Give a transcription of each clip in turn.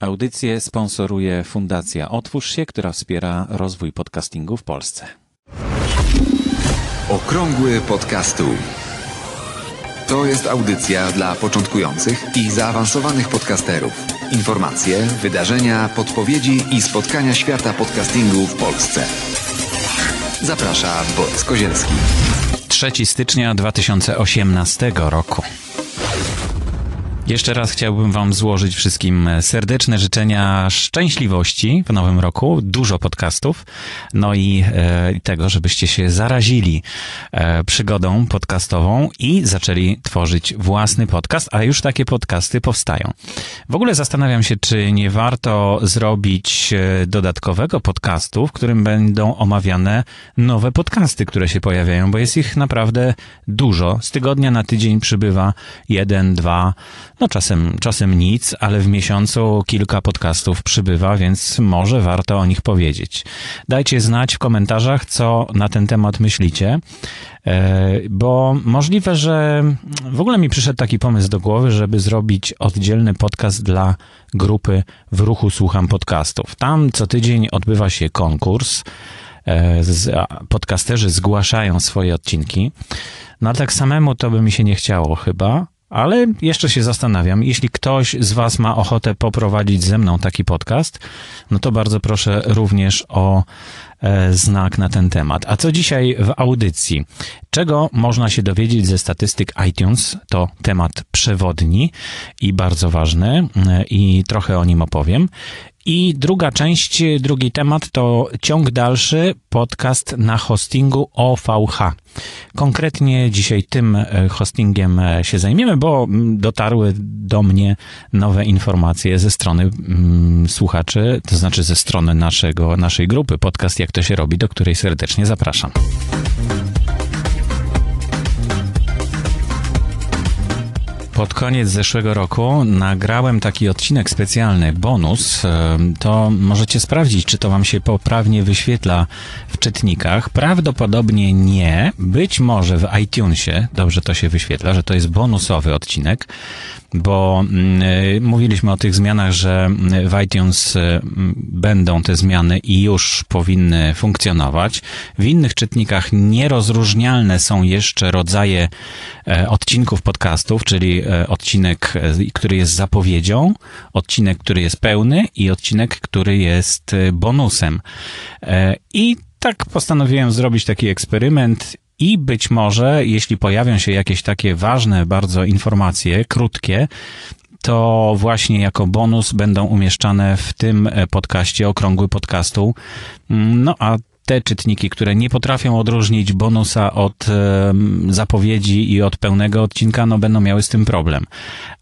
Audycję sponsoruje Fundacja Otwórz się, która wspiera rozwój podcastingu w Polsce. Okrągły podcastu. To jest audycja dla początkujących i zaawansowanych podcasterów. Informacje, wydarzenia, podpowiedzi i spotkania świata podcastingu w Polsce. Zaprasza Borys Kozielski. 3 stycznia 2018 roku. Jeszcze raz chciałbym Wam złożyć wszystkim serdeczne życzenia szczęśliwości w nowym roku, dużo podcastów, no i e, tego, żebyście się zarazili e, przygodą podcastową i zaczęli tworzyć własny podcast, a już takie podcasty powstają. W ogóle zastanawiam się, czy nie warto zrobić e, dodatkowego podcastu, w którym będą omawiane nowe podcasty, które się pojawiają, bo jest ich naprawdę dużo. Z tygodnia na tydzień przybywa jeden, dwa, no czasem, czasem nic, ale w miesiącu kilka podcastów przybywa, więc może warto o nich powiedzieć. Dajcie znać w komentarzach, co na ten temat myślicie, e, bo możliwe, że w ogóle mi przyszedł taki pomysł do głowy, żeby zrobić oddzielny podcast dla grupy W Ruchu Słucham Podcastów. Tam co tydzień odbywa się konkurs. E, podcasterzy zgłaszają swoje odcinki. No ale tak samemu to by mi się nie chciało chyba, ale jeszcze się zastanawiam. Jeśli ktoś z Was ma ochotę poprowadzić ze mną taki podcast, no to bardzo proszę również o znak na ten temat. A co dzisiaj w audycji? Czego można się dowiedzieć ze statystyk iTunes? To temat przewodni i bardzo ważny e, i trochę o nim opowiem. I druga część, drugi temat to ciąg dalszy podcast na hostingu OVH. Konkretnie dzisiaj tym e, hostingiem e, się zajmiemy, bo dotarły do mnie nowe informacje ze strony mm, słuchaczy, to znaczy ze strony naszego, naszej grupy podcast Jak to się robi, do której serdecznie zapraszam. pod koniec zeszłego roku nagrałem taki odcinek specjalny, bonus. To możecie sprawdzić, czy to Wam się poprawnie wyświetla w czytnikach. Prawdopodobnie nie. Być może w iTunesie dobrze to się wyświetla, że to jest bonusowy odcinek bo mm, y, mówiliśmy o tych zmianach, że w iTunes y, będą te zmiany i już powinny funkcjonować. W innych czytnikach nierozróżnialne są jeszcze rodzaje e, odcinków podcastów, czyli e, odcinek, e, który jest zapowiedzią, odcinek, który jest pełny i odcinek, który jest bonusem. I tak postanowiłem zrobić taki eksperyment i być może, jeśli pojawią się jakieś takie ważne bardzo informacje, krótkie, to właśnie jako bonus będą umieszczane w tym podcaście, okrągły podcastu. No a te czytniki, które nie potrafią odróżnić bonusa od zapowiedzi i od pełnego odcinka, no będą miały z tym problem.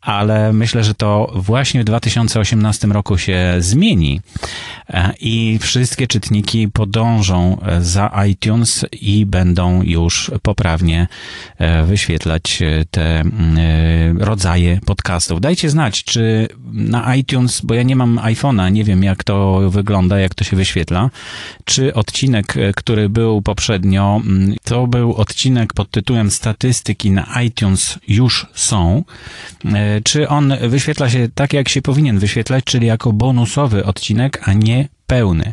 Ale myślę, że to właśnie w 2018 roku się zmieni e, i wszystkie czytniki podążą e, za iTunes i będą już poprawnie e, wyświetlać te rodzaje podcastów. Dajcie znać, czy na iTunes, bo ja nie mam iPhone'a, nie wiem jak to wygląda, jak to się wyświetla, czy odcinek odcinek, e, który był poprzednio, mm, to był odcinek pod tytułem Statystyki na iTunes już są. E, czy on wyświetla się tak, jak się powinien wyświetlać, czyli jako bonusowy odcinek, a nie pełny?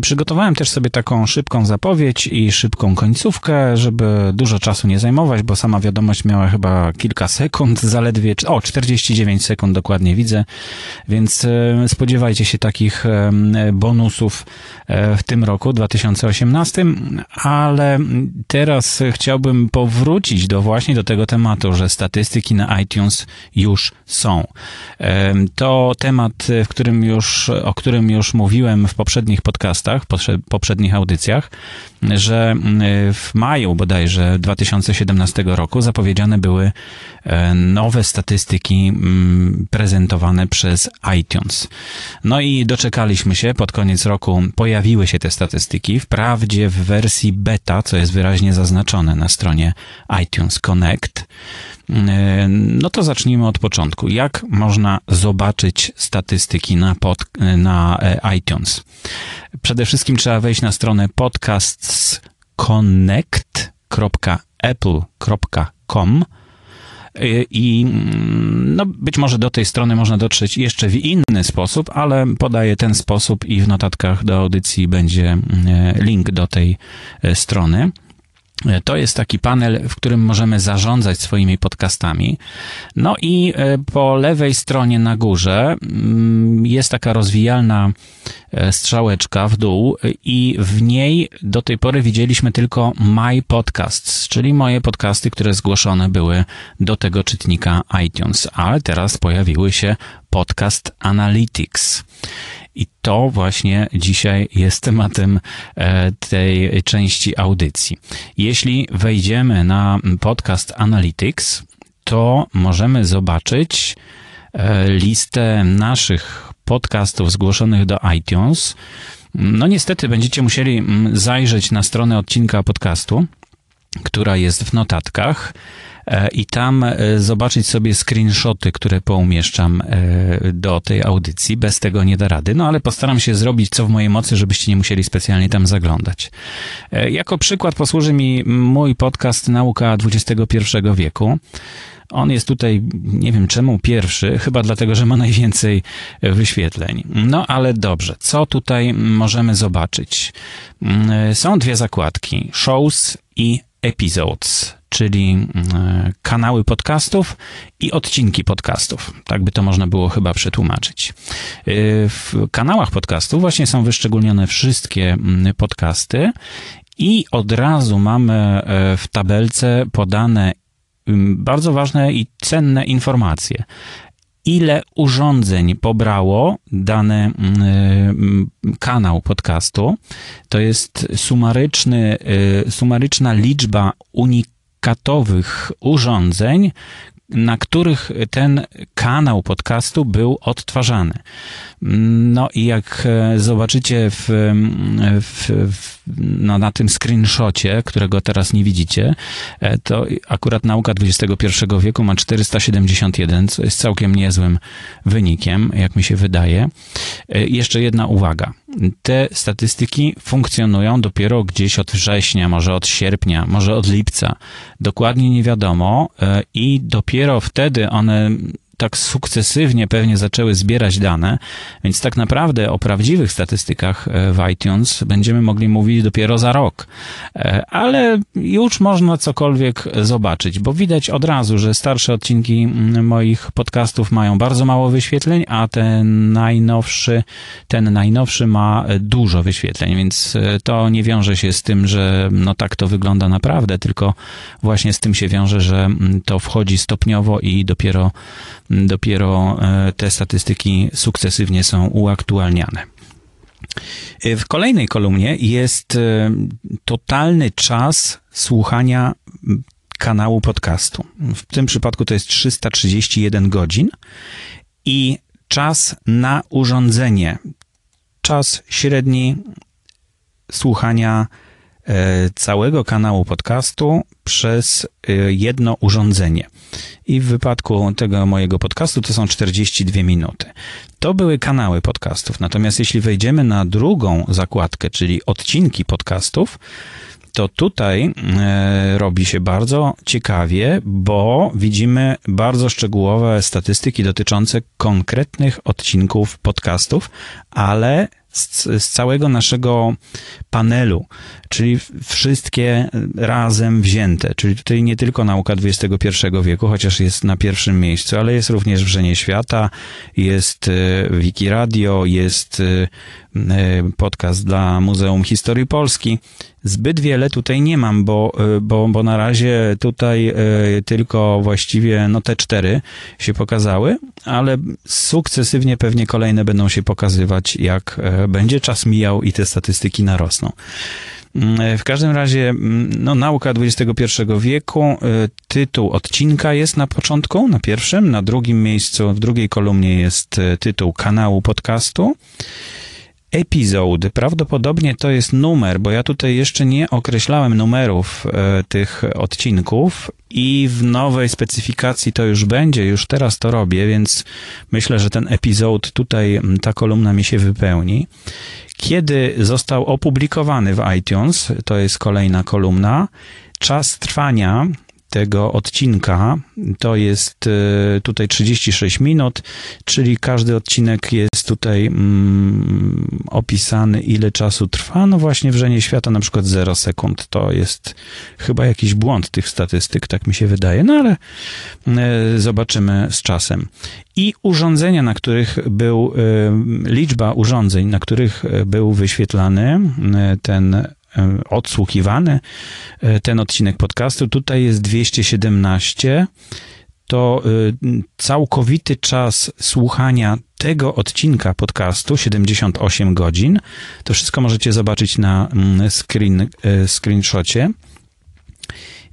Przygotowałem też sobie taką szybką zapowiedź i szybką końcówkę, żeby dużo czasu nie zajmować, bo sama wiadomość miała chyba kilka sekund, zaledwie, o 49 sekund dokładnie widzę, więc spodziewajcie się takich bonusów e, w tym roku 2018, ale teraz chciałbym powrócić do właśnie do tego tematu, że statystyki na iTunes już są. To temat, w którym już, o którym już mówiłem w poprzednich poprzednich podcastach, poprzednich audycjach, że mm, w maju bodajże 2017 roku zapowiedziane były e, nowe statystyki mm, prezentowane przez iTunes. No i doczekaliśmy się, pod koniec roku pojawiły się te statystyki, wprawdzie w wersji beta, co jest wyraźnie zaznaczone na stronie iTunes Connect. E, no to zacznijmy od początku. Jak można zobaczyć statystyki na, pod, na e, iTunes? Przede wszystkim trzeba wejść na stronę podcastsconnect.apple.com i mm, no, być może do tej strony można dotrzeć jeszcze w inny sposób, ale podaję ten sposób i w notatkach do audycji będzie link do tej strony. To jest taki panel, w którym możemy zarządzać swoimi podcastami. No i e, po lewej stronie na górze mm, jest taka rozwijalna e, strzałeczka w dół i w niej do tej pory widzieliśmy tylko My Podcasts, czyli moje podcasty, które zgłoszone były do tego czytnika iTunes, ale teraz pojawiły się Podcast Analytics. I to właśnie dzisiaj jest tematem e, tej części audycji. Jeśli wejdziemy na podcast Analytics, to możemy zobaczyć e, listę naszych podcastów zgłoszonych do iTunes. No niestety będziecie musieli mm, zajrzeć na stronę odcinka podcastu, która jest w notatkach. E, i tam e, zobaczyć sobie screenshoty, które poumieszczam e, do tej audycji. Bez tego nie da rady, no ale postaram się zrobić co w mojej mocy, żebyście nie musieli specjalnie tam zaglądać. Jako przykład posłuży mi mój podcast Nauka XXI wieku. On jest tutaj, nie wiem czemu pierwszy, chyba dlatego, że ma najwięcej wyświetleń. No ale dobrze, co tutaj możemy zobaczyć? Mm, są dwie zakładki: shows i episodes czyli e, kanały podcastów i odcinki podcastów. Tak by to można było chyba przetłumaczyć. E, w kanałach podcastów właśnie są wyszczególnione wszystkie podcasty i od razu mamy e, w tabelce podane bardzo ważne i cenne informacje ile urządzeń pobrało dany kanał podcastu. To jest sumaryczny, sumaryczna liczba unikatowych katowych urządzeń, na których ten kanał podcastu był odtwarzany. No i jak e, zobaczycie w, w, w, no na tym screenshocie, którego teraz nie widzicie, e, to akurat nauka XXI wieku ma 471, co jest całkiem niezłym wynikiem, jak mi się wydaje. E, jeszcze jedna uwaga. Te statystyki funkcjonują dopiero gdzieś od września, może od sierpnia, może od lipca. Dokładnie nie wiadomo i dopiero wtedy one tak sukcesywnie pewnie zaczęły zbierać dane, więc tak naprawdę o prawdziwych statystykach e, w iTunes będziemy mogli mówić dopiero za rok. E, ale już można cokolwiek zobaczyć, bo widać od razu, że starsze odcinki moich podcastów mają bardzo mało wyświetleń, a ten najnowszy, ten najnowszy ma dużo wyświetleń, więc e, to nie wiąże się z tym, że no tak to wygląda naprawdę, tylko właśnie z tym się wiąże, że to wchodzi stopniowo i dopiero dopiero e, te statystyki sukcesywnie są uaktualniane. E, w kolejnej kolumnie jest e, totalny czas słuchania kanału podcastu. W tym przypadku to jest 331 godzin i czas na urządzenie. Czas średni słuchania całego kanału podcastu przez jedno urządzenie i w wypadku tego mojego podcastu to są 42 minuty. To były kanały podcastów. Natomiast jeśli wejdziemy na drugą zakładkę, czyli odcinki podcastów, to tutaj e, robi się bardzo ciekawie, bo widzimy bardzo szczegółowe statystyki dotyczące konkretnych odcinków podcastów, ale z, z, całego naszego panelu, czyli wszystkie razem wzięte, czyli tutaj nie tylko nauka XXI wieku, chociaż jest na pierwszym miejscu, ale jest również Wrzenie Świata, jest e, Wiki Radio, jest e, e, podcast dla Muzeum Historii Polski. Zbyt wiele tutaj nie mam, bo, bo, bo na razie tutaj tylko właściwie no te cztery się pokazały, ale sukcesywnie pewnie kolejne będą się pokazywać, jak będzie czas mijał i te statystyki narosną. Mm, w każdym razie, mm, no, nauka XXI wieku, y, tytuł odcinka jest na początku, na pierwszym, na drugim miejscu, w drugiej kolumnie jest y, tytuł kanału podcastu. Epizod, prawdopodobnie to jest numer, bo ja tutaj jeszcze nie określałem numerów e, tych odcinków i w nowej specyfikacji to już będzie, już teraz to robię, więc myślę, że ten epizod tutaj, ta kolumna mi się wypełni. Kiedy został opublikowany w iTunes, to jest kolejna kolumna. Czas trwania tego odcinka to jest e, tutaj 36 minut, czyli każdy odcinek jest tutaj mm, opisany, ile czasu trwa. No właśnie wrzenie świata na przykład 0 sekund. To jest chyba jakiś błąd tych statystyk, tak mi się wydaje, no ale e, zobaczymy z czasem. I urządzenia, na których był, e, liczba urządzeń, na których był wyświetlany ten E, odsłuchiwany e, ten odcinek podcastu. Tutaj jest 217. To e, całkowity czas słuchania tego odcinka podcastu 78 godzin. To wszystko możecie zobaczyć na mm, screen, screenshocie.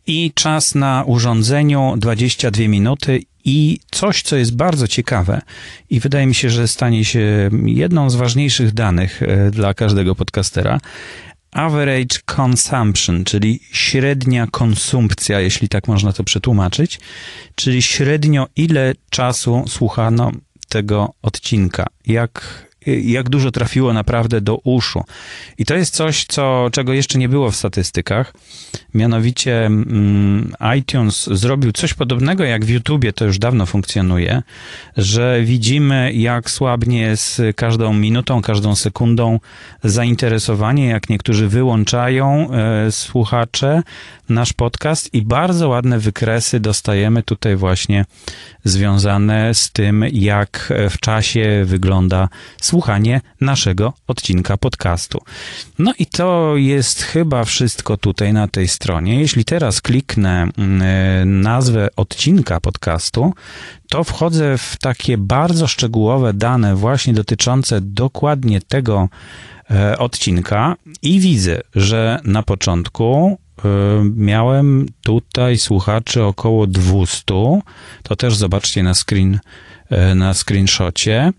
I czas na urządzeniu 22 minuty i coś, co jest bardzo ciekawe i wydaje mi się, że stanie się jedną z ważniejszych danych dla każdego podcastera, average consumption, czyli średnia konsumpcja, jeśli tak można to przetłumaczyć, czyli średnio ile czasu słuchano tego odcinka, jak jak dużo trafiło naprawdę do uszu. I to jest coś, co, czego jeszcze nie było w statystykach. Mianowicie mm, iTunes zrobił coś podobnego jak w YouTubie, to już dawno funkcjonuje, że widzimy, jak słabnie z każdą minutą, każdą sekundą zainteresowanie, jak niektórzy wyłączają e, słuchacze nasz podcast i bardzo ładne wykresy dostajemy tutaj właśnie związane z tym, jak w czasie wygląda słuchanie naszego odcinka podcastu. No i to jest chyba wszystko tutaj na tej stronie. Jeśli teraz kliknę mm, nazwę odcinka podcastu, to wchodzę w takie bardzo szczegółowe dane właśnie dotyczące dokładnie tego e, odcinka i widzę, że na początku e, miałem tutaj słuchaczy około 200. To też zobaczcie na screen, e, na screenshocie.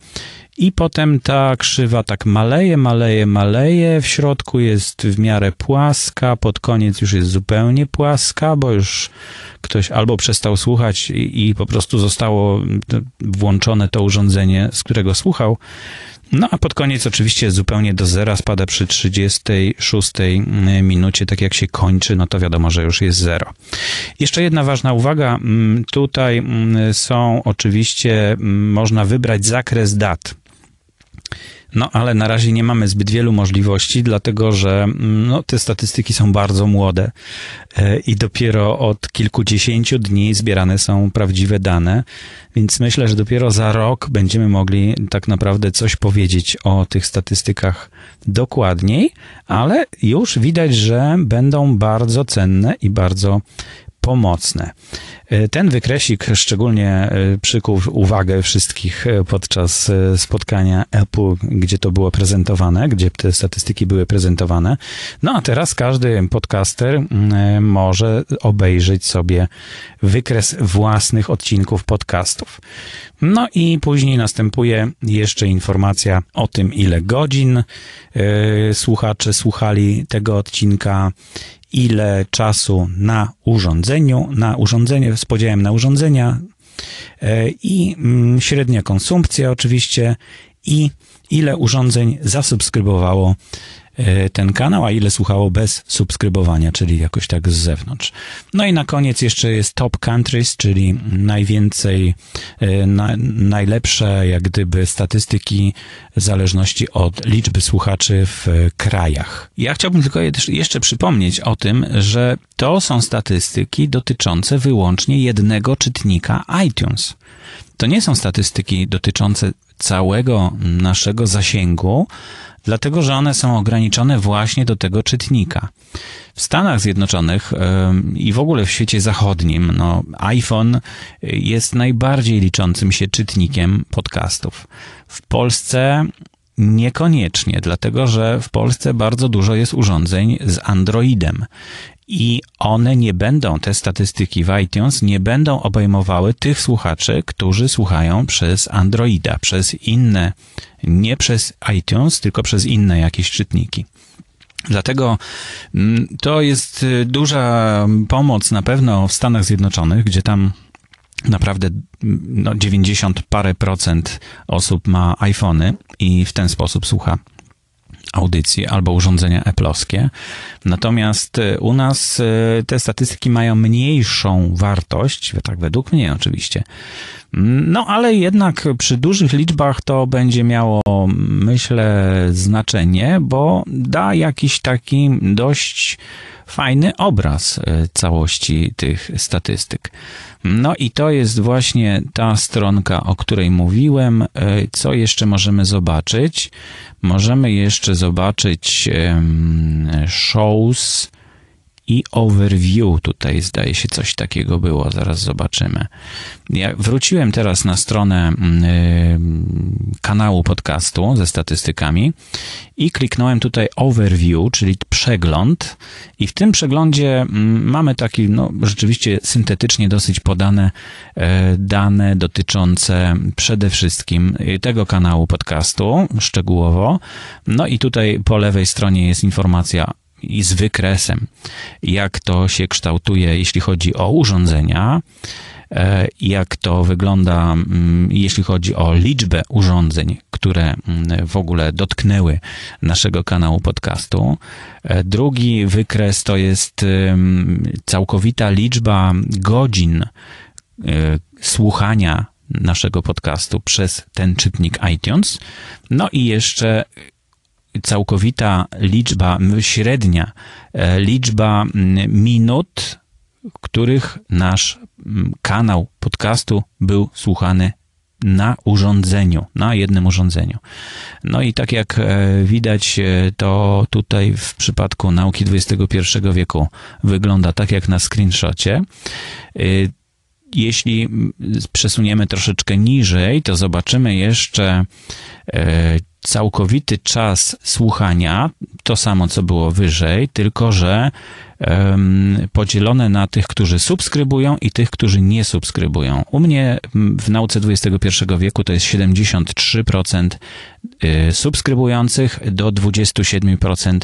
I potem ta krzywa tak maleje, maleje, maleje. W środku jest w miarę płaska, pod koniec już jest zupełnie płaska, bo już ktoś albo przestał słuchać i, i po prostu zostało włączone to urządzenie, z którego słuchał. No a pod koniec oczywiście zupełnie do zera spada przy 36 minucie, tak jak się kończy, no to wiadomo, że już jest zero. Jeszcze jedna ważna uwaga, mm, tutaj mm, są oczywiście, mm, można wybrać zakres dat. No, ale na razie nie mamy zbyt wielu możliwości, dlatego że no, te statystyki są bardzo młode e, i dopiero od kilkudziesięciu dni zbierane są prawdziwe dane, więc myślę, że dopiero za rok będziemy mogli tak naprawdę coś powiedzieć o tych statystykach dokładniej, ale już widać, że będą bardzo cenne i bardzo pomocne. E, ten wykresik szczególnie e, przykuł uwagę wszystkich e, podczas spotkania Apple, gdzie to było prezentowane, gdzie te statystyki były prezentowane. No a teraz każdy podcaster może obejrzeć sobie wykres własnych odcinków podcastów. No i później następuje jeszcze informacja o tym, ile godzin słuchacze słuchali tego odcinka, ile czasu na urządzeniu, na urządzenie, z podziałem na urządzenia e, i mm, średnia konsumpcja oczywiście i ile urządzeń zasubskrybowało ten kanał, a ile słuchało bez subskrybowania, czyli jakoś tak z zewnątrz. No i na koniec jeszcze jest Top Countries, czyli najwięcej, e, na, najlepsze jak gdyby statystyki w zależności od liczby słuchaczy w krajach. Ja chciałbym tylko jeszcze przypomnieć o tym, że to są statystyki dotyczące wyłącznie jednego czytnika iTunes. To nie są statystyki dotyczące całego naszego zasięgu, dlatego że one są ograniczone właśnie do tego czytnika. W Stanach Zjednoczonych i w ogóle w świecie zachodnim, no, iPhone jest najbardziej liczącym się czytnikiem podcastów. W Polsce Niekoniecznie, dlatego że w Polsce bardzo dużo jest urządzeń z Androidem i one nie będą, te statystyki w iTunes nie będą obejmowały tych słuchaczy, którzy słuchają przez Androida, przez inne, nie przez iTunes, tylko przez inne jakieś czytniki. Dlatego mm, to jest y, duża pomoc na pewno w Stanach Zjednoczonych, gdzie tam naprawdę mm, no, 90 parę procent osób ma iPhony i w ten sposób słucha audycje albo urządzenia eplowskie. Natomiast e, u nas e, te statystyki mają mniejszą wartość, tak według mnie oczywiście. No ale jednak przy dużych liczbach to będzie miało, myślę, znaczenie, bo da jakiś taki dość fajny obraz e, całości tych statystyk. No i to jest właśnie ta stronka, o której mówiłem. Co jeszcze możemy zobaczyć? możemy jeszcze zobaczyć shows i overview. Tutaj zdaje się coś takiego było, zaraz zobaczymy. Ja wróciłem teraz na stronę kanału podcastu ze statystykami i kliknąłem tutaj overview, czyli przegląd i w tym przeglądzie mamy taki, no rzeczywiście syntetycznie dosyć podane e, dane dotyczące przede wszystkim tego kanału podcastu szczegółowo. No i tutaj po lewej stronie jest informacja i z wykresem, jak to się kształtuje, jeśli chodzi o urządzenia, e, jak to wygląda, mm, jeśli chodzi o liczbę urządzeń, które mm, w ogóle dotknęły naszego kanału podcastu. E, drugi wykres to jest całkowita liczba godzin e, słuchania naszego podcastu przez ten czytnik iTunes. No i jeszcze całkowita liczba, średnia e, liczba minut, których nasz kanał podcastu był słuchany na urządzeniu, na jednym urządzeniu. No i tak jak e, widać, e, to tutaj w przypadku nauki XXI wieku wygląda tak jak na screenshocie. Jeśli przesuniemy troszeczkę niżej, to zobaczymy jeszcze całkowity czas słuchania, to samo co było wyżej, tylko że um, podzielone na tych, którzy subskrybują i tych, którzy nie subskrybują. U mnie w nauce XXI wieku to jest 73% y, subskrybujących do 27%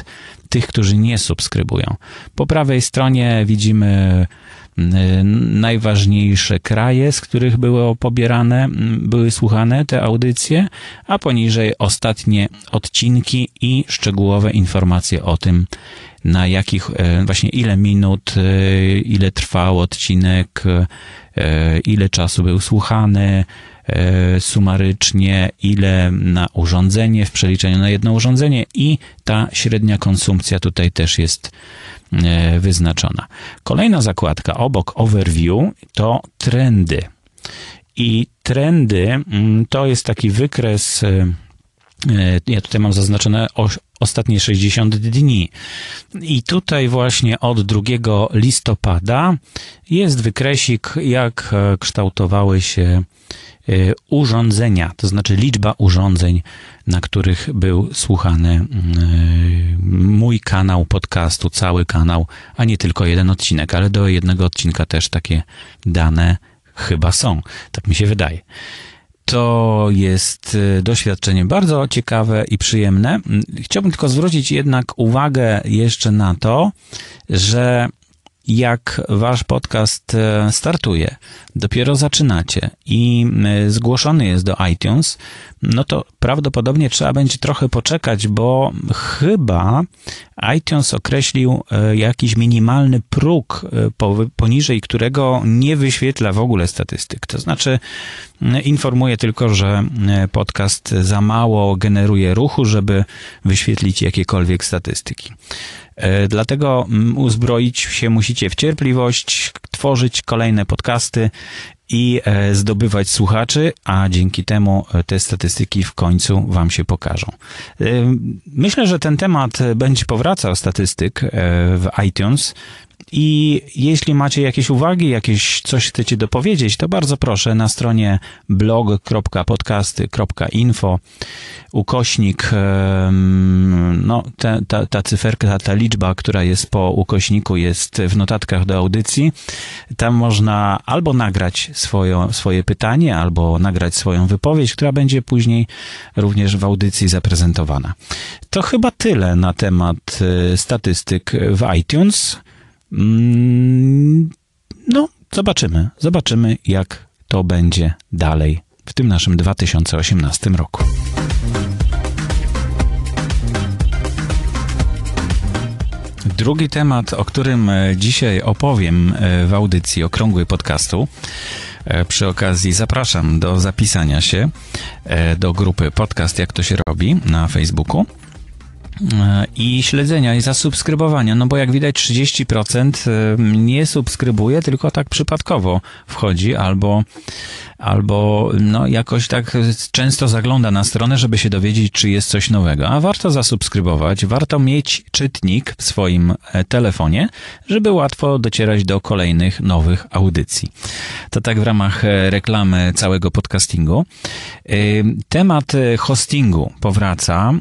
tych, którzy nie subskrybują. Po prawej stronie widzimy najważniejsze kraje, z których były pobierane, były słuchane te audycje, a poniżej ostatnie odcinki i szczegółowe informacje o tym, na jakich, e, właśnie ile minut, e, ile trwał odcinek, e, ile czasu był słuchany, sumarycznie, ile na urządzenie w przeliczeniu na jedno urządzenie i ta średnia konsumpcja tutaj też jest E, wyznaczona. Kolejna zakładka obok overview to trendy. I trendy mm, to jest taki wykres, e, e, ja tutaj mam zaznaczone ostatnie 60 dni. I tutaj właśnie od 2 listopada jest wykresik, jak kształtowały się urządzenia, to znaczy liczba urządzeń, na których był słuchany y, mój kanał podcastu, cały kanał, a nie tylko jeden odcinek, ale do jednego odcinka też takie dane chyba są. Tak mi się wydaje. To jest y, doświadczenie bardzo ciekawe i przyjemne. Chciałbym tylko zwrócić jednak uwagę jeszcze na to, że jak wasz podcast e, startuje, dopiero zaczynacie i e, zgłoszony jest do iTunes, no to prawdopodobnie trzeba będzie trochę poczekać, bo chyba iTunes określił e, jakiś minimalny próg, poniżej którego nie wyświetla w ogóle statystyk. To znaczy, informuje tylko, że podcast za mało generuje ruchu, żeby wyświetlić jakiekolwiek statystyki. E, dlatego mm, uzbroić się musicie w cierpliwość, tworzyć kolejne podcasty i e, zdobywać słuchaczy, a dzięki temu e, te statystyki w końcu Wam się pokażą. Myślę, że ten temat będzie powracał statystyk w iTunes. I jeśli macie jakieś uwagi, jakieś coś chcecie dopowiedzieć, to bardzo proszę na stronie blog.podcasty.info ukośnik, no ta, ta, ta cyferka, ta, liczba, która jest po ukośniku jest w notatkach do audycji. Tam można albo nagrać swoje, swoje pytanie, albo nagrać swoją wypowiedź, która będzie później również w audycji zaprezentowana. To chyba tyle na temat e, statystyk w iTunes. Mm, no, zobaczymy. Zobaczymy, jak to będzie dalej w tym naszym 2018 roku. Drugi temat, o którym e, dzisiaj opowiem e, w audycji Okrągły Podcastu. E, przy okazji zapraszam do zapisania się do grupy Podcast Jak to się robi na Facebooku i śledzenia i zasubskrybowania, no bo jak widać 30% nie subskrybuje, tylko tak przypadkowo wchodzi albo albo no, jakoś tak często zagląda na stronę, żeby się dowiedzieć, czy jest coś nowego. A warto zasubskrybować, warto mieć czytnik w swoim e, telefonie, żeby łatwo docierać do kolejnych nowych audycji. To tak w ramach e, reklamy całego podcastingu. E, temat hostingu powraca,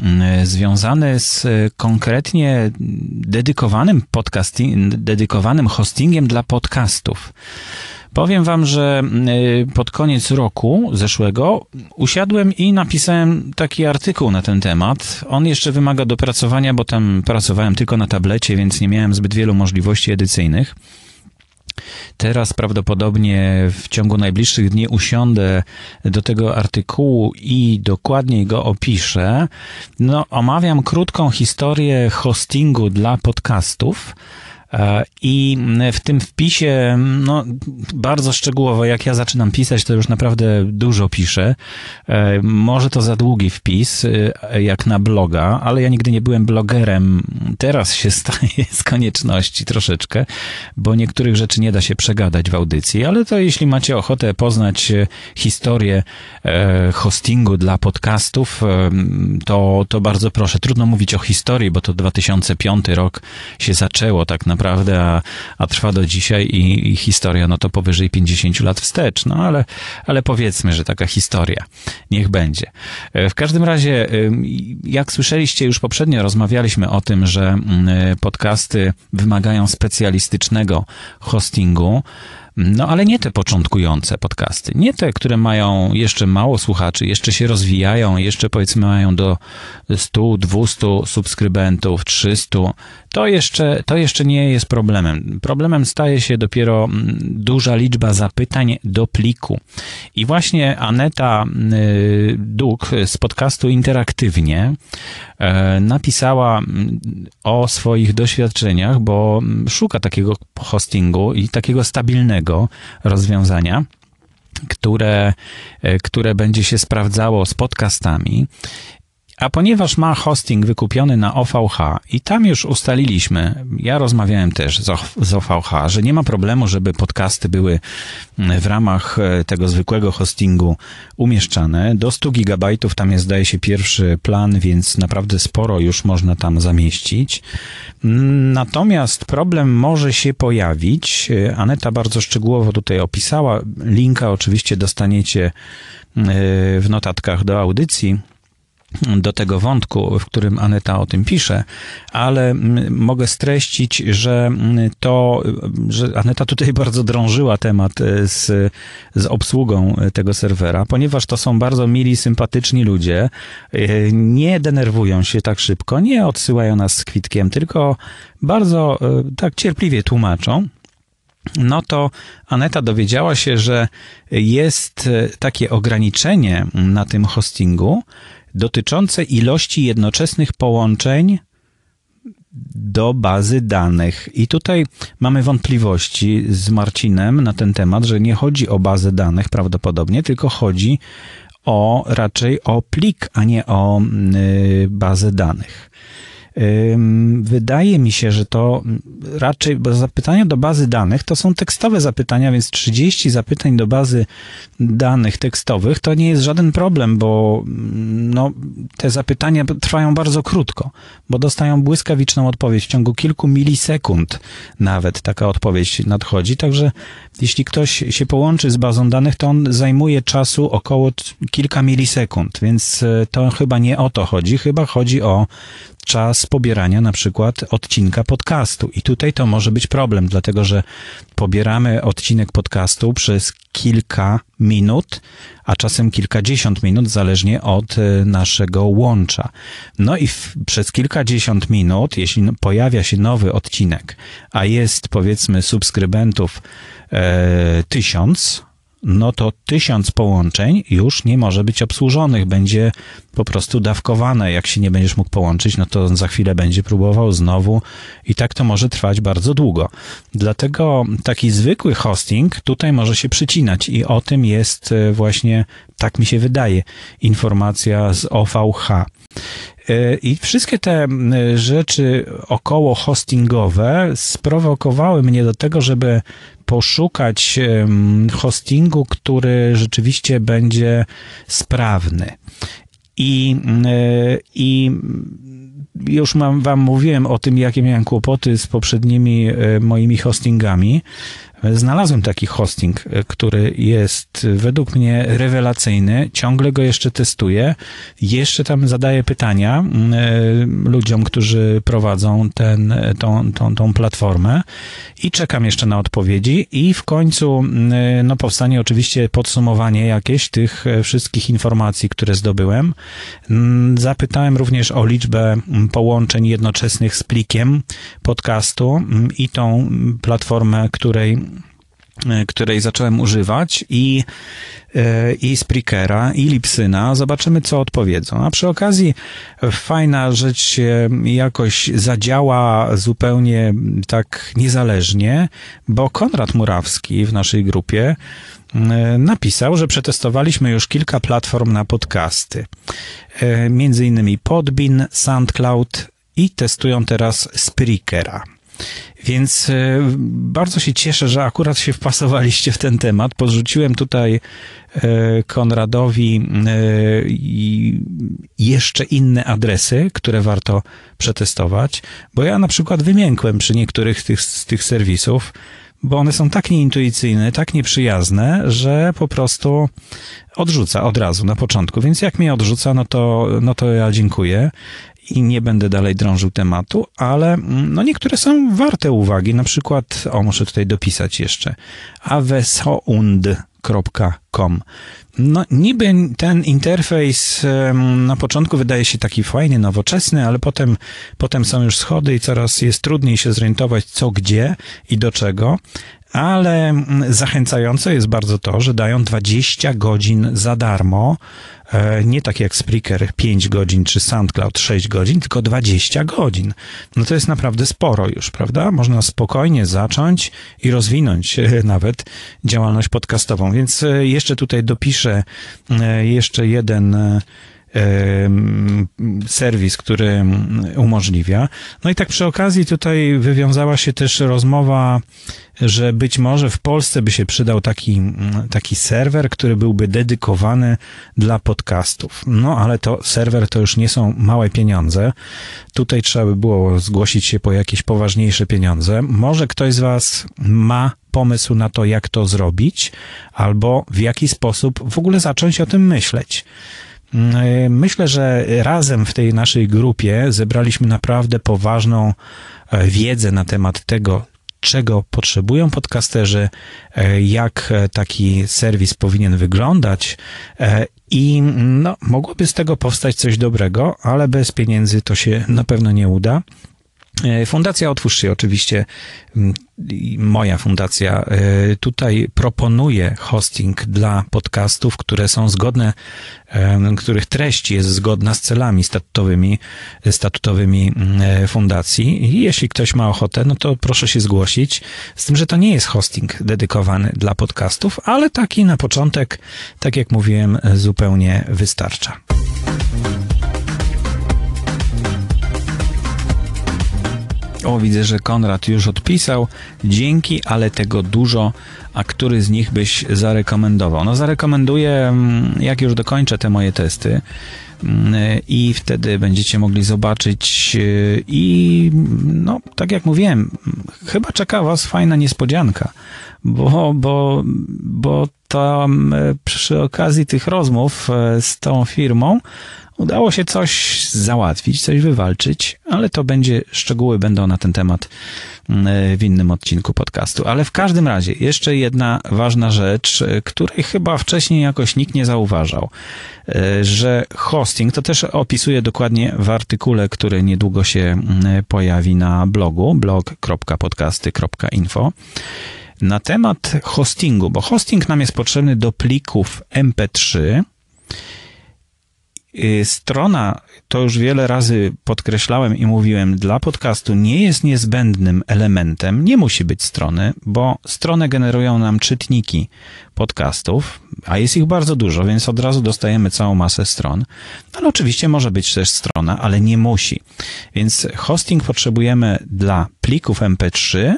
związany z konkretnie dedykowanym podcasting, dedykowanym hostingiem dla podcastów. Powiem wam, że y, pod koniec roku zeszłego usiadłem i napisałem taki artykuł na ten temat. On jeszcze wymaga dopracowania, bo tam pracowałem tylko na tablecie, więc nie miałem zbyt wielu możliwości edycyjnych. Teraz prawdopodobnie w ciągu najbliższych dni usiądę do tego artykułu i dokładniej go opiszę. No, omawiam krótką historię hostingu dla podcastów I w tym wpisie, no, bardzo szczegółowo, jak ja zaczynam pisać, to już naprawdę dużo piszę. E, może to za długi wpis, e, jak na bloga, ale ja nigdy nie byłem blogerem. Teraz się staje z konieczności troszeczkę, bo niektórych rzeczy nie da się przegadać w audycji, ale to jeśli macie ochotę poznać historię hostingu dla podcastów, to, to bardzo proszę. Trudno mówić o historii, bo to 2005 rok się zaczęło tak naprawdę naprawdę, a, a trwa do dzisiaj i, i, historia, no to powyżej 50 lat wstecz, no ale, ale powiedzmy, że taka historia. Niech będzie. E, w każdym razie, jak słyszeliście już poprzednio, rozmawialiśmy o tym, że mm, podcasty wymagają specjalistycznego hostingu, no ale nie te początkujące podcasty, nie te, które mają jeszcze mało słuchaczy, jeszcze się rozwijają, jeszcze powiedzmy mają do 100, 200 subskrybentów, 300. To jeszcze, to jeszcze nie jest problemem. Problemem staje się dopiero mm, duża liczba zapytań do pliku. I właśnie Aneta y, Duk z podcastu Interaktywnie e, napisała mm, o swoich doświadczeniach, bo mm, szuka takiego hostingu i takiego stabilnego rozwiązania, które, e, które będzie się sprawdzało z podcastami. A ponieważ ma hosting wykupiony na OVH i tam już ustaliliśmy, ja rozmawiałem też z OVH, że nie ma problemu, żeby podcasty były w ramach e, tego zwykłego hostingu umieszczane. Do 100 gigabajtów tam jest, zdaje się, pierwszy plan, więc naprawdę sporo już można tam zamieścić. Natomiast problem może się pojawić. E, Aneta bardzo szczegółowo tutaj opisała. Linka oczywiście dostaniecie e, w notatkach do audycji do tego wątku, w którym Aneta o tym pisze, ale mogę streścić, że to, że Aneta tutaj bardzo drążyła temat e, z, z obsługą tego serwera, ponieważ to są bardzo mili, sympatyczni ludzie, e, nie denerwują się tak szybko, nie odsyłają nas z kwitkiem, tylko bardzo e, tak cierpliwie tłumaczą. No to Aneta dowiedziała się, że jest takie ograniczenie na tym hostingu, dotyczące ilości jednoczesnych połączeń do bazy danych. I tutaj mamy wątpliwości z Marcinem na ten temat, że nie chodzi o bazę danych prawdopodobnie, tylko chodzi o raczej o plik, a nie o y, bazę danych. Wydaje mi się, że to raczej, bo zapytania do bazy danych to są tekstowe zapytania, więc 30 zapytań do bazy danych tekstowych to nie jest żaden problem, bo no, te zapytania trwają bardzo krótko, bo dostają błyskawiczną odpowiedź w ciągu kilku milisekund nawet taka odpowiedź nadchodzi, także jeśli ktoś się połączy z bazą danych, to on zajmuje czasu około kilka milisekund, więc e, to chyba nie o to chodzi, chyba chodzi o czas pobierania na przykład odcinka podcastu. I tutaj to może być problem, dlatego że pobieramy odcinek podcastu przez kilka minut, a czasem kilkadziesiąt minut, zależnie od e, naszego łącza. No i w, przez kilkadziesiąt minut, jeśli pojawia się nowy odcinek, a jest powiedzmy subskrybentów e, tysiąc, no to tysiąc połączeń już nie może być obsłużonych, będzie po prostu dawkowane. Jak się nie będziesz mógł połączyć, no to za chwilę będzie próbował znowu i tak to może trwać bardzo długo. Dlatego taki zwykły hosting tutaj może się przycinać i o tym jest e, właśnie, tak mi się wydaje, informacja z OVH. E, I wszystkie te rzeczy około hostingowe sprowokowały mnie do tego, żeby poszukać hostingu, który rzeczywiście będzie sprawny. I, e, i już mam, wam mówiłem o tym, jakie miałem kłopoty z poprzednimi e, moimi hostingami. Znalazłem taki hosting, e, który jest według mnie rewelacyjny. Ciągle go jeszcze testuję. Jeszcze tam zadaję pytania e, ludziom, którzy prowadzą ten, tą, tą, tą platformę i czekam jeszcze na odpowiedzi. I w końcu e, no, powstanie oczywiście podsumowanie jakieś tych wszystkich informacji, które zdobyłem. Zapytałem również o liczbę połączeń jednoczesnych z plikiem podcastu i tą platformę, której E, której zacząłem używać i, e, i Spreakera, i Lipsyna. Zobaczymy, co odpowiedzą. A przy okazji fajna rzecz jakoś zadziała zupełnie tak niezależnie, bo Konrad Murawski w naszej grupie e, napisał, że przetestowaliśmy już kilka platform na podcasty. Między innymi Podbean, SoundCloud i testują teraz Spreakera. Więc e, bardzo się cieszę, że akurat się wpasowaliście w ten temat. Podrzuciłem tutaj e, Konradowi e, jeszcze inne adresy, które warto przetestować, bo ja na przykład wymiękłem przy niektórych tych, z tych serwisów, bo one są tak nieintuicyjne, tak nieprzyjazne, że po prostu odrzuca od razu na początku. Więc jak mnie odrzuca, no to, no to ja dziękuję i nie będę dalej drążył tematu, ale mm, no niektóre są warte uwagi. Na przykład, o muszę tutaj dopisać jeszcze, avesound.com. No niby ten interfejs na początku wydaje się taki fajny, nowoczesny, ale potem, potem są już schody i coraz jest trudniej się zorientować co, gdzie i do czego ale mm, zachęcające jest bardzo to, że dają 20 godzin za darmo. E, nie tak jak Spreaker 5 godzin czy SoundCloud 6 godzin, tylko 20 godzin. No to jest naprawdę sporo już, prawda? Można spokojnie zacząć i rozwinąć e, nawet działalność podcastową. Więc e, jeszcze tutaj dopiszę jeszcze jeden serwis, który umożliwia. No i tak przy okazji tutaj wywiązała się też rozmowa, że być może w Polsce by się przydał taki, taki serwer, który byłby dedykowany dla podcastów. No ale to serwer to już nie są małe pieniądze. Tutaj trzeba by było zgłosić się po jakieś poważniejsze pieniądze. Może ktoś z Was ma pomysł na to, jak to zrobić, albo w jaki sposób w ogóle zacząć o tym myśleć. Mm, myślę, że razem w tej naszej grupie zebraliśmy naprawdę poważną e, wiedzę na temat tego, czego potrzebują podcasterzy, e, jak taki serwis powinien wyglądać e, i no, mogłoby z tego powstać coś dobrego, ale bez pieniędzy to się na pewno nie uda. E, fundacja Otwórz się oczywiście, moja fundacja e, tutaj proponuje hosting dla podcastów, które są zgodne, których treść jest zgodna z celami statutowymi, statutowymi e, fundacji. Jeśli ktoś ma ochotę, no to proszę się zgłosić. Z tym, że to nie jest hosting dedykowany dla podcastów, ale taki na początek, tak jak mówiłem, zupełnie wystarcza. O, widzę, że Konrad już odpisał. Dzięki, ale tego dużo. A który z nich byś zarekomendował? No, zarekomenduję, mm, jak już dokończę te moje testy mm, i wtedy będziecie mogli zobaczyć y, i no, tak jak mówiłem, chyba czeka was fajna niespodzianka, bo, bo, bo tam y, przy okazji tych rozmów y, z tą firmą Udało się coś załatwić, coś wywalczyć, ale to będzie, szczegóły będą na ten temat mm, w innym odcinku podcastu. Ale w każdym razie, jeszcze jedna ważna rzecz, której chyba wcześniej jakoś nikt nie zauważał, e, że hosting, to też opisuję dokładnie w artykule, który niedługo się mm, pojawi na blogu blog.podcasty.info na temat hostingu, bo hosting nam jest potrzebny do plików MP3. Y, strona, to już wiele razy podkreślałem i mówiłem, dla podcastu nie jest niezbędnym elementem, nie musi być strony, bo strony generują nam czytniki podcastów, a jest ich bardzo dużo, więc od razu dostajemy całą masę stron. Ale oczywiście może być też strona, ale nie musi. Więc hosting potrzebujemy dla plików MP3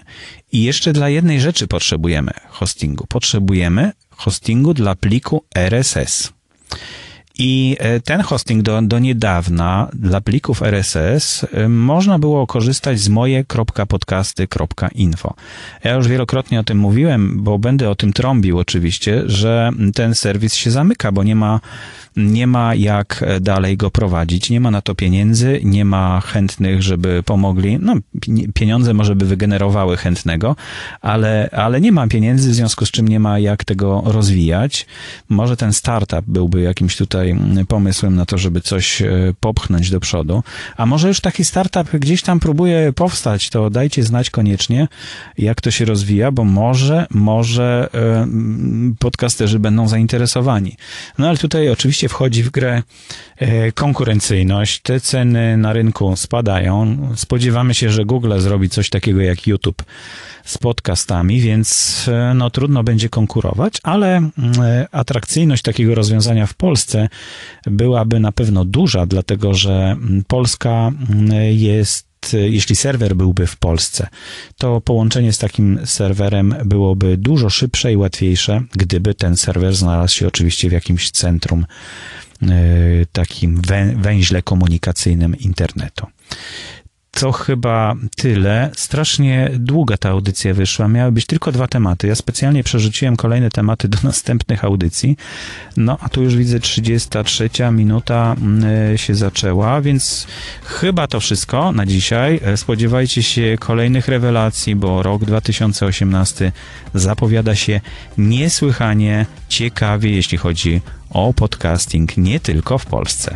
i jeszcze dla jednej rzeczy potrzebujemy hostingu. Potrzebujemy hostingu dla pliku RSS. I e, ten hosting do, do niedawna dla plików RSS e, można było korzystać z moje.podcasty.info. Ja już wielokrotnie o tym mówiłem, bo będę o tym trąbił oczywiście, że ten serwis się zamyka, bo nie ma nie ma jak dalej go prowadzić, nie ma na to pieniędzy, nie ma chętnych, żeby pomogli. No, pieniądze może by wygenerowały chętnego, ale, ale nie ma pieniędzy, w związku z czym nie ma jak tego rozwijać. Może ten startup byłby jakimś tutaj pomysłem na to, żeby coś e, popchnąć do przodu, a może już taki startup gdzieś tam próbuje powstać, to dajcie znać koniecznie, jak to się rozwija, bo może, może e, podcasterzy będą zainteresowani. No ale tutaj oczywiście wchodzi w grę e, konkurencyjność. Te ceny na rynku spadają. Spodziewamy się, że Google zrobi coś takiego jak YouTube z podcastami, więc no, trudno będzie konkurować, ale atrakcyjność takiego rozwiązania w Polsce byłaby na pewno duża, dlatego że mm, Polska mm, jest jeśli serwer byłby w Polsce, to połączenie z takim serwerem byłoby dużo szybsze i łatwiejsze, gdyby ten serwer znalazł się oczywiście w jakimś centrum, e, takim węźle komunikacyjnym internetu to chyba tyle. Strasznie długa ta audycja wyszła. Miały być tylko dwa tematy. Ja specjalnie przerzuciłem kolejne tematy do następnych audycji. No, a tu już widzę 33 minuta mm, się zaczęła, więc chyba to wszystko na dzisiaj. Spodziewajcie się kolejnych rewelacji, bo rok 2018 zapowiada się niesłychanie ciekawie, jeśli chodzi o podcasting, nie tylko w Polsce.